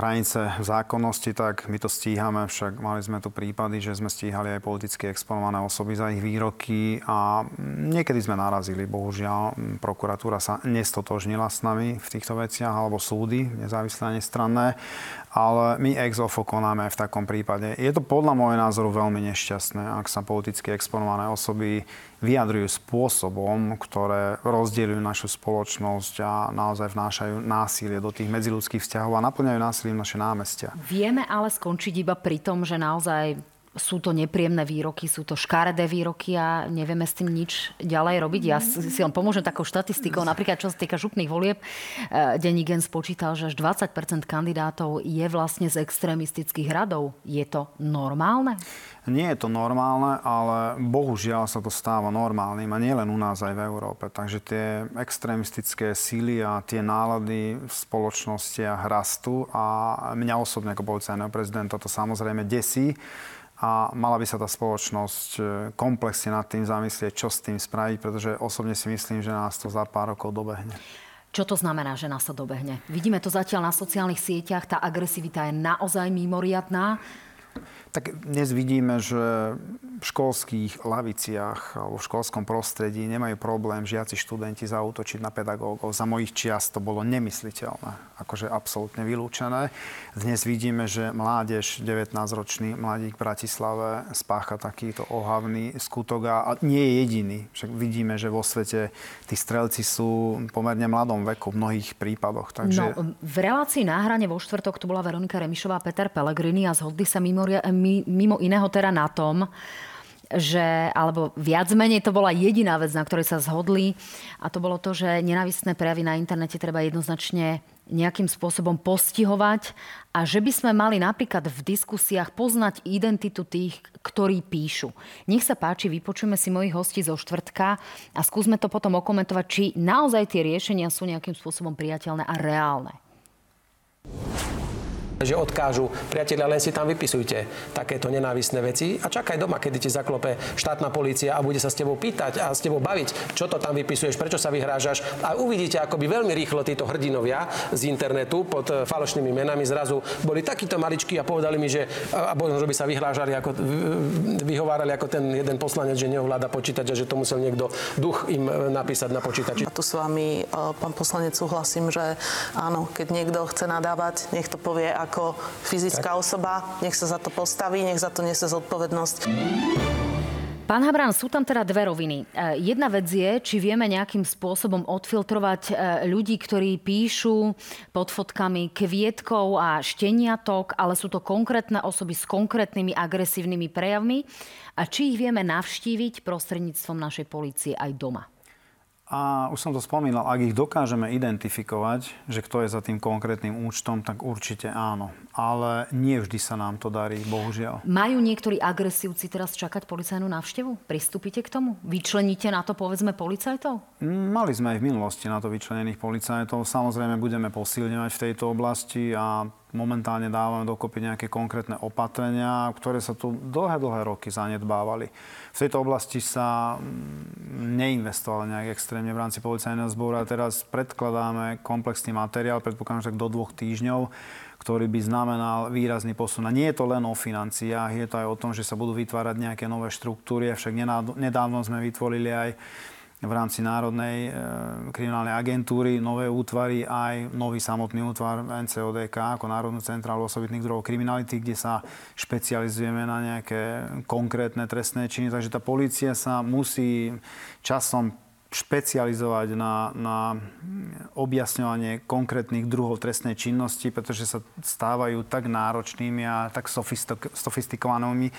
hranice zákonnosti, tak my to stíhame. Však mali sme tu prípady, že sme stíhali aj politicky exponované osoby za ich výroky a niekedy sme narazili. Bohužiaľ, prokuratúra sa nestotožnila s nami v týchto veciach, alebo súdy, nezávislé a nestranné ale my ex ofo konáme v takom prípade. Je to podľa môjho názoru veľmi nešťastné, ak sa politicky exponované osoby vyjadrujú spôsobom, ktoré rozdielujú našu spoločnosť a naozaj vnášajú násilie do tých medziludských vzťahov a naplňajú násilím naše námestia. Vieme ale skončiť iba pri tom, že naozaj sú to nepríjemné výroky, sú to škaredé výroky a nevieme s tým nič ďalej robiť. Ja si len pomôžem takou štatistikou. Napríklad, čo sa týka župných volieb, eh, Denní gen spočítal, že až 20% kandidátov je vlastne z extrémistických radov. Je to normálne? Nie je to normálne, ale bohužiaľ sa to stáva normálnym a nie len u nás, aj v Európe. Takže tie extrémistické síly a tie nálady v spoločnostiach rastú a mňa osobne ako policajného prezidenta to samozrejme desí a mala by sa tá spoločnosť e, komplexne nad tým zamyslieť, čo s tým spraviť, pretože osobne si myslím, že nás to za pár rokov dobehne. Čo to znamená, že nás to dobehne? Vidíme to zatiaľ na sociálnych sieťach, tá agresivita je naozaj mimoriadná. Tak dnes vidíme, že v školských laviciach alebo v školskom prostredí nemajú problém žiaci študenti zautočiť na pedagógov. Za mojich čiast to bolo nemysliteľné, akože absolútne vylúčené. Dnes vidíme, že mládež, 19-ročný mladík v Bratislave spácha takýto ohavný skutok a nie je jediný. Však vidíme, že vo svete tí strelci sú pomerne mladom veku v mnohých prípadoch. Takže... No, v relácii náhrane vo štvrtok tu bola Veronika Remišová Peter Pellegrini a zhodli sa mimo iného teda na tom, že, alebo viac menej to bola jediná vec, na ktorej sa zhodli a to bolo to, že nenavistné prejavy na internete treba jednoznačne nejakým spôsobom postihovať a že by sme mali napríklad v diskusiách poznať identitu tých, ktorí píšu. Nech sa páči, vypočujeme si mojich hostí zo štvrtka a skúsme to potom okomentovať, či naozaj tie riešenia sú nejakým spôsobom priateľné a reálne že odkážu, priatelia, len si tam vypisujte takéto nenávisné veci a čakaj doma, kedy ti zaklope štátna polícia a bude sa s tebou pýtať a s tebou baviť, čo to tam vypisuješ, prečo sa vyhrážaš a uvidíte, ako by veľmi rýchlo títo hrdinovia z internetu pod eh, falošnými menami zrazu boli takíto maličkí a povedali mi, že a možno, že by sa vyhrážali, ako, vyhovárali ako ten jeden poslanec, že neovláda počítač a že to musel niekto duch im eh, napísať na počítači. A tu s vami, eh, pán poslanec, súhlasím, že áno, keď niekto chce nadávať, nech to povie ako fyzická tak. osoba, nech sa za to postaví, nech za to nese zodpovednosť. Pán Habran, sú tam teda dve roviny. E, jedna vec je, či vieme nejakým spôsobom odfiltrovať e, ľudí, ktorí píšu pod fotkami kvietkov a šteniatok, ale sú to konkrétne osoby s konkrétnymi agresívnymi prejavmi a či ich vieme navštíviť prostredníctvom našej policie aj doma. A už som to spomínal, ak ich dokážeme identifikovať, že kto je za tým konkrétnym účtom, tak určite áno. Ale nie vždy sa nám to darí, bohužiaľ. Majú niektorí agresívci teraz čakať policajnú návštevu? Pristúpite k tomu? Vyčleníte na to, povedzme, policajtov? Mali sme aj v minulosti na to vyčlenených policajtov. Samozrejme, budeme posilňovať v tejto oblasti a momentálne dávame dokopy nejaké konkrétne opatrenia, ktoré sa tu dlhé, dlhé roky zanedbávali. V tejto oblasti sa mm, neinvestovalo nejak extrémne v rámci policajného zboru a teraz predkladáme komplexný materiál, predpokladám, že do dvoch týždňov, ktorý by znamenal výrazný posun. A nie je to len o financiách, je to aj o tom, že sa budú vytvárať nejaké nové štruktúry. Však nedávno sme vytvorili aj v rámci Národnej e, kriminálnej agentúry nové útvary, aj nový samotný útvar NCODK ako Národnú centrálu osobitných druhov kriminality, kde sa špecializujeme na nejaké konkrétne trestné činy. Takže tá policia sa musí časom špecializovať na, na objasňovanie konkrétnych druhov trestnej činnosti, pretože sa stávajú tak náročnými a tak sofistikovanými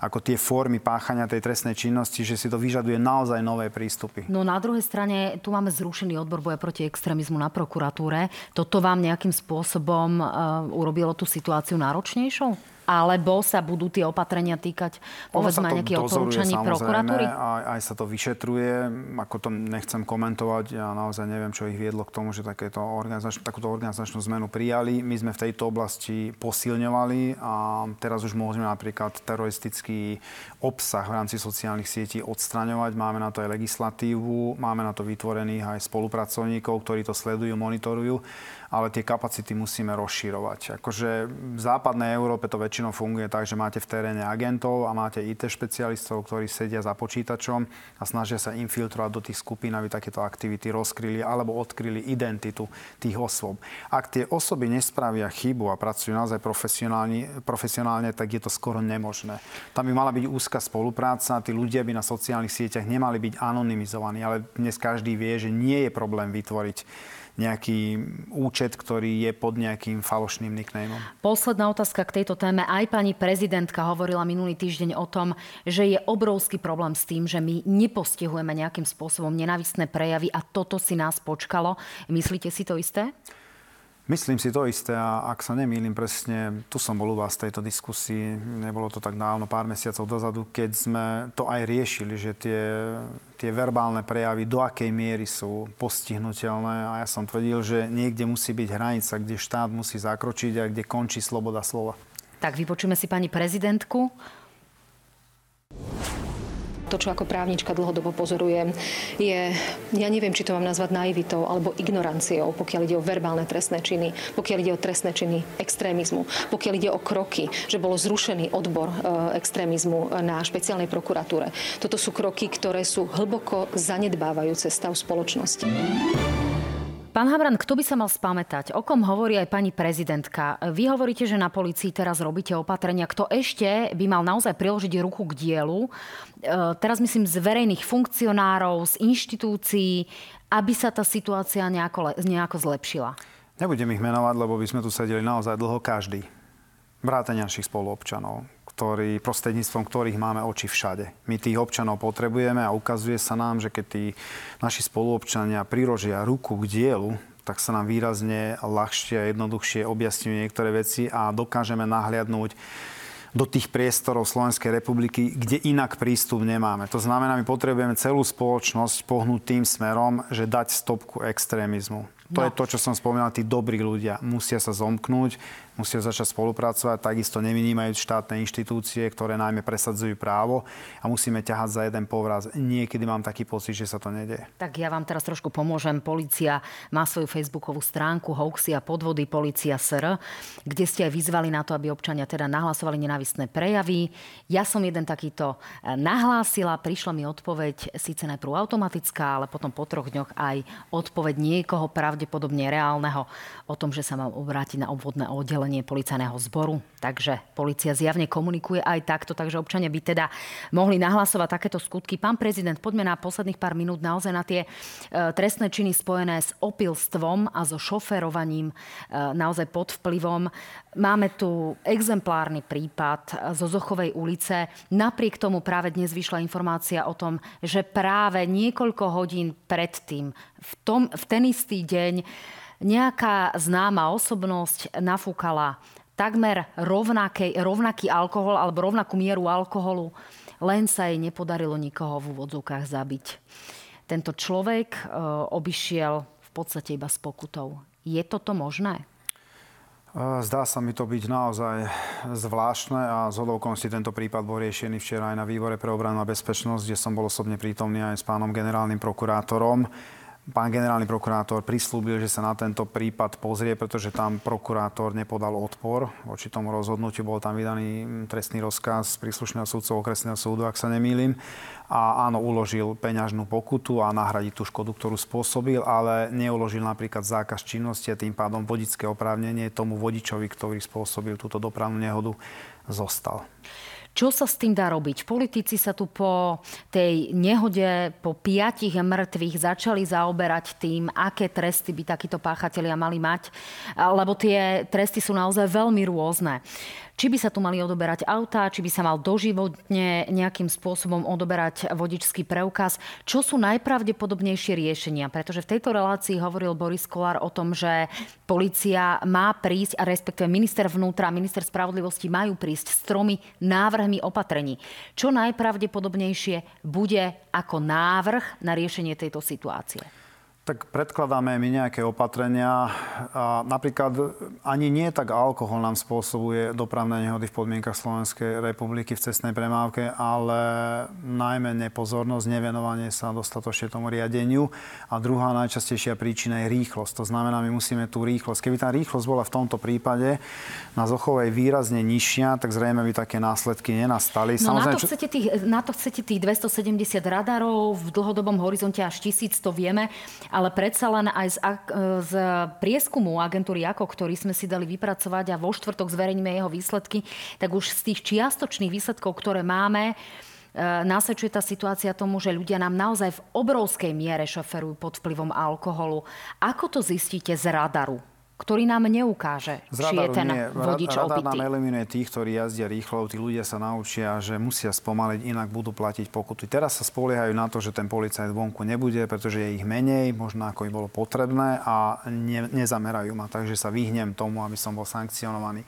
ako tie formy páchania tej trestnej činnosti, že si to vyžaduje naozaj nové prístupy. No na druhej strane tu máme zrušený odbor boja proti extrémizmu na prokuratúre. Toto vám nejakým spôsobom uh, urobilo tú situáciu náročnejšou? Alebo sa budú tie opatrenia týkať povedzme nejakých odporúčaní prokuratúry? Aj, aj sa to vyšetruje, ako to nechcem komentovať, ja naozaj neviem, čo ich viedlo k tomu, že takéto organizač, takúto organizačnú zmenu prijali. My sme v tejto oblasti posilňovali a teraz už môžeme napríklad teroristický obsah v rámci sociálnych sietí odstraňovať. Máme na to aj legislatívu, máme na to vytvorených aj spolupracovníkov, ktorí to sledujú, monitorujú ale tie kapacity musíme rozširovať. Akože v západnej Európe to väčšinou funguje tak, že máte v teréne agentov a máte IT špecialistov, ktorí sedia za počítačom a snažia sa infiltrovať do tých skupín, aby takéto aktivity rozkryli alebo odkryli identitu tých osôb. Ak tie osoby nespravia chybu a pracujú naozaj profesionálne, profesionálne tak je to skoro nemožné. Tam by mala byť úzka spolupráca, tí ľudia by na sociálnych sieťach nemali byť anonymizovaní, ale dnes každý vie, že nie je problém vytvoriť nejaký účet, ktorý je pod nejakým falošným nicknameom. Posledná otázka k tejto téme. Aj pani prezidentka hovorila minulý týždeň o tom, že je obrovský problém s tým, že my nepostihujeme nejakým spôsobom nenavistné prejavy a toto si nás počkalo. Myslíte si to isté? Myslím si to isté a ak sa nemýlim presne, tu som bol u vás v tejto diskusii, nebolo to tak dávno, pár mesiacov dozadu, keď sme to aj riešili, že tie, tie verbálne prejavy do akej miery sú postihnutelné a ja som tvrdil, že niekde musí byť hranica, kde štát musí zakročiť a kde končí sloboda slova. Tak vypočujeme si pani prezidentku. To, čo ako právnička dlhodobo pozorujem, je, ja neviem, či to mám nazvať naivitou alebo ignoranciou, pokiaľ ide o verbálne trestné činy, pokiaľ ide o trestné činy extrémizmu, pokiaľ ide o kroky, že bolo zrušený odbor e, extrémizmu na špeciálnej prokuratúre. Toto sú kroky, ktoré sú hlboko zanedbávajúce stav spoločnosti. Pán Habran, kto by sa mal spamätať? O kom hovorí aj pani prezidentka? Vy hovoríte, že na policii teraz robíte opatrenia. Kto ešte by mal naozaj priložiť ruku k dielu? E, teraz myslím z verejných funkcionárov, z inštitúcií, aby sa tá situácia nejako, nejako zlepšila. Nebudem ich menovať, lebo by sme tu sedeli naozaj dlho každý. Vrátane našich spoluobčanov ktorý, prostredníctvom ktorých máme oči všade. My tých občanov potrebujeme a ukazuje sa nám, že keď tí naši spoluobčania prirožia ruku k dielu, tak sa nám výrazne ľahšie a jednoduchšie objasňujú niektoré veci a dokážeme nahliadnúť do tých priestorov Slovenskej republiky, kde inak prístup nemáme. To znamená, my potrebujeme celú spoločnosť pohnúť tým smerom, že dať stopku extrémizmu. To no. je to, čo som spomínal, tí dobrí ľudia musia sa zomknúť, musia začať spolupracovať, takisto nevynímajú štátne inštitúcie, ktoré najmä presadzujú právo a musíme ťahať za jeden povraz. Niekedy mám taký pocit, že sa to nedie. Tak ja vám teraz trošku pomôžem. Polícia má svoju facebookovú stránku Hoaxy a podvody Polícia SR, kde ste aj vyzvali na to, aby občania teda nahlasovali nenávistné prejavy. Ja som jeden takýto eh, nahlásila, prišla mi odpoveď síce najprv automatická, ale potom po troch dňoch aj odpoveď niekoho pravdepodobne reálneho o tom, že sa mám obrátiť na obvodné oddelenie oddelenie policajného zboru. Takže policia zjavne komunikuje aj takto, takže občania by teda mohli nahlasovať takéto skutky. Pán prezident, poďme na posledných pár minút naozaj na tie e, trestné činy spojené s opilstvom a so šoferovaním e, naozaj pod vplyvom. Máme tu exemplárny prípad zo Zochovej ulice. Napriek tomu práve dnes vyšla informácia o tom, že práve niekoľko hodín predtým, v, tom, v ten istý deň, nejaká známa osobnosť nafúkala takmer rovnaký, rovnaký alkohol alebo rovnakú mieru alkoholu, len sa jej nepodarilo nikoho v úvodzovkách zabiť. Tento človek e, obišiel v podstate iba s pokutou. Je toto možné? E, zdá sa mi to byť naozaj zvláštne a z hodovkonosti tento prípad bol riešený včera aj na výbore pre obranu a bezpečnosť, kde som bol osobne prítomný aj s pánom generálnym prokurátorom. Pán generálny prokurátor prislúbil, že sa na tento prípad pozrie, pretože tam prokurátor nepodal odpor voči tomu rozhodnutiu. Bol tam vydaný trestný rozkaz príslušného súdcu okresného súdu, ak sa nemýlim. A áno, uložil peňažnú pokutu a nahradiť tú škodu, ktorú spôsobil, ale neuložil napríklad zákaz činnosti a tým pádom vodické oprávnenie tomu vodičovi, ktorý spôsobil túto dopravnú nehodu, zostal. Čo sa s tým dá robiť? Politici sa tu po tej nehode, po piatich mŕtvych začali zaoberať tým, aké tresty by takíto páchatelia mali mať, lebo tie tresty sú naozaj veľmi rôzne či by sa tu mali odoberať autá, či by sa mal doživotne nejakým spôsobom odoberať vodičský preukaz. Čo sú najpravdepodobnejšie riešenia? Pretože v tejto relácii hovoril Boris Kolár o tom, že policia má prísť, a respektíve minister vnútra minister spravodlivosti majú prísť s tromi návrhmi opatrení. Čo najpravdepodobnejšie bude ako návrh na riešenie tejto situácie? Tak predkladáme my nejaké opatrenia. A napríklad ani nie tak alkohol nám spôsobuje dopravné nehody v podmienkach Slovenskej republiky v cestnej premávke, ale najmä nepozornosť, nevenovanie sa dostatočne tomu riadeniu. A druhá najčastejšia príčina je rýchlosť. To znamená, my musíme tú rýchlosť. Keby tá rýchlosť bola v tomto prípade na Zochovej výrazne nižšia, tak zrejme by také následky nenastali. No Samozrejme, na, to chcete tých, na to chcete tých 270 radarov, v dlhodobom horizonte až tisíc, to vieme ale predsa len aj z, z prieskumu agentúry AKO, ktorý sme si dali vypracovať a vo štvrtok zverejníme jeho výsledky, tak už z tých čiastočných výsledkov, ktoré máme, e, nasvedčuje tá situácia tomu, že ľudia nám naozaj v obrovskej miere šoferujú pod vplyvom alkoholu. Ako to zistíte z radaru? Ktorý nám neukáže, či je ten nie. vodič Radar opitý. nám eliminuje tých, ktorí jazdia rýchlo, tí ľudia sa naučia, že musia spomaliť, inak budú platiť pokuty. Teraz sa spoliehajú na to, že ten policajt vonku nebude, pretože je ich menej, možno ako by bolo potrebné a ne, nezamerajú ma, takže sa vyhnem tomu, aby som bol sankcionovaný.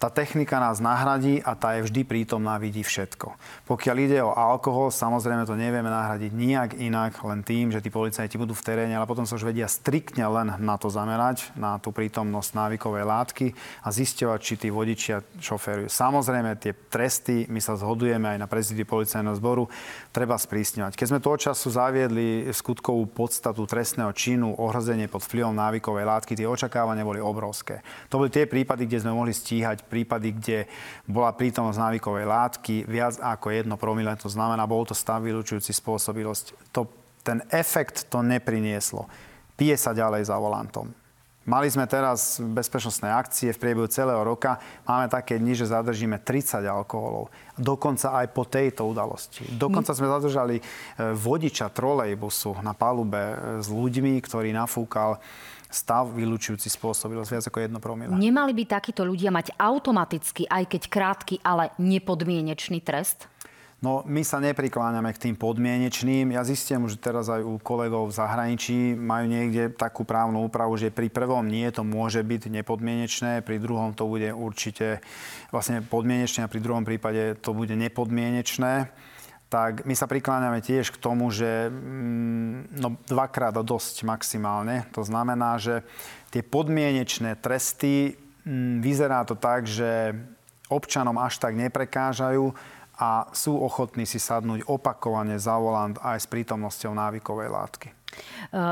Tá technika nás nahradí a tá je vždy prítomná, vidí všetko. Pokiaľ ide o alkohol, samozrejme to nevieme nahradiť nijak inak, len tým, že tí policajti budú v teréne, ale potom sa už vedia striktne len na to zamerať, na tú prítomnosť návykovej látky a zisťovať, či tí vodičia šoférujú. Samozrejme, tie tresty, my sa zhodujeme aj na prezidii policajného zboru, treba sprísňovať. Keď sme toho času zaviedli skutkovú podstatu trestného činu, ohrozenie pod vplyvom návykovej látky, tie očakávania boli obrovské. To boli tie prípady, kde sme mohli stíhať prípady, kde bola prítomnosť návykovej látky viac ako jedno promile, to znamená, bol to stav vylúčujúci spôsobilosť. To, ten efekt to neprinieslo. Pije sa ďalej za volantom. Mali sme teraz bezpečnostné akcie v priebehu celého roka. Máme také dni, že zadržíme 30 alkoholov. Dokonca aj po tejto udalosti. Dokonca sme zadržali e, vodiča trolejbusu na palube e, s ľuďmi, ktorý nafúkal stav vylúčujúci spôsobilosť viac ako jedno promile. Nemali by takíto ľudia mať automaticky, aj keď krátky, ale nepodmienečný trest? No, my sa neprikláňame k tým podmienečným. Ja zistím, že teraz aj u kolegov v zahraničí majú niekde takú právnu úpravu, že pri prvom nie to môže byť nepodmienečné, pri druhom to bude určite vlastne podmienečné a pri druhom prípade to bude nepodmienečné tak my sa prikláňame tiež k tomu, že mm, no, dvakrát dosť maximálne. To znamená, že tie podmienečné tresty, mm, vyzerá to tak, že občanom až tak neprekážajú a sú ochotní si sadnúť opakovane za volant aj s prítomnosťou návykovej látky. E,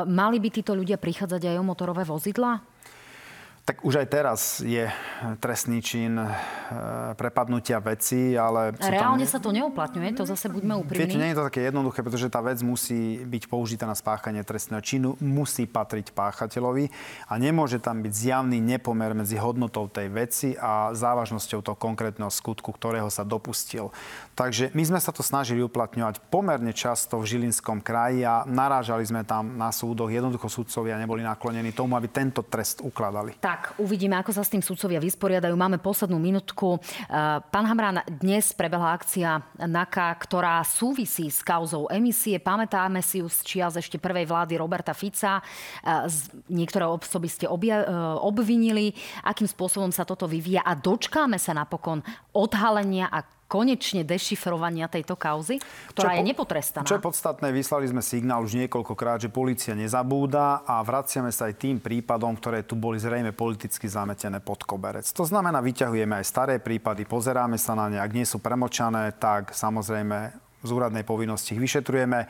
mali by títo ľudia prichádzať aj o motorové vozidla? Tak už aj teraz je trestný čin e, prepadnutia veci, ale... Reálne tam... sa to neuplatňuje, to zase buďme úprimní. Viete, nie je to také jednoduché, pretože tá vec musí byť použitá na spáchanie trestného činu, musí patriť páchateľovi a nemôže tam byť zjavný nepomer medzi hodnotou tej veci a závažnosťou toho konkrétneho skutku, ktorého sa dopustil. Takže my sme sa to snažili uplatňovať pomerne často v Žilinskom kraji a narážali sme tam na súdoch. Jednoducho súdcovia neboli naklonení tomu, aby tento trest ukladali. Tak, uvidíme, ako sa s tým súdcovia vysporiadajú. Máme poslednú minútku. E, pán Hamrán, dnes prebehla akcia NAKA, ktorá súvisí s kauzou emisie. Pamätáme si ju z čias ešte prvej vlády Roberta Fica. E, niektoré osoby ste e, obvinili. Akým spôsobom sa toto vyvíja a dočkáme sa napokon odhalenia a konečne dešifrovania tejto kauzy, ktorá čo je nepotrestaná. Čo je podstatné, vyslali sme signál už niekoľkokrát, že policia nezabúda a vraciame sa aj tým prípadom, ktoré tu boli zrejme politicky zametené pod koberec. To znamená, vyťahujeme aj staré prípady, pozeráme sa na ne, ak nie sú premočané, tak samozrejme z úradnej povinnosti ich vyšetrujeme.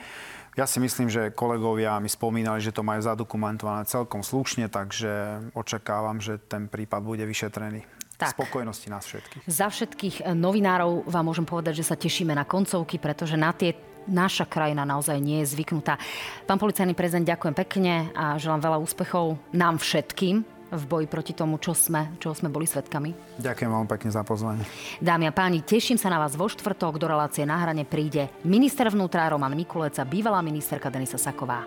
Ja si myslím, že kolegovia mi spomínali, že to majú zadokumentované celkom slušne, takže očakávam, že ten prípad bude vyšetrený tak. spokojnosti nás všetkých. Za všetkých eh, novinárov vám môžem povedať, že sa tešíme na koncovky, pretože na tie naša krajina naozaj nie je zvyknutá. Pán policajný prezident, ďakujem pekne a želám veľa úspechov nám všetkým v boji proti tomu, čo sme, čo sme boli svetkami. Ďakujem vám pekne za pozvanie. Dámy a páni, teším sa na vás vo štvrtok. Do relácie na hrane príde minister vnútra Roman Mikulec a bývalá ministerka Denisa Saková.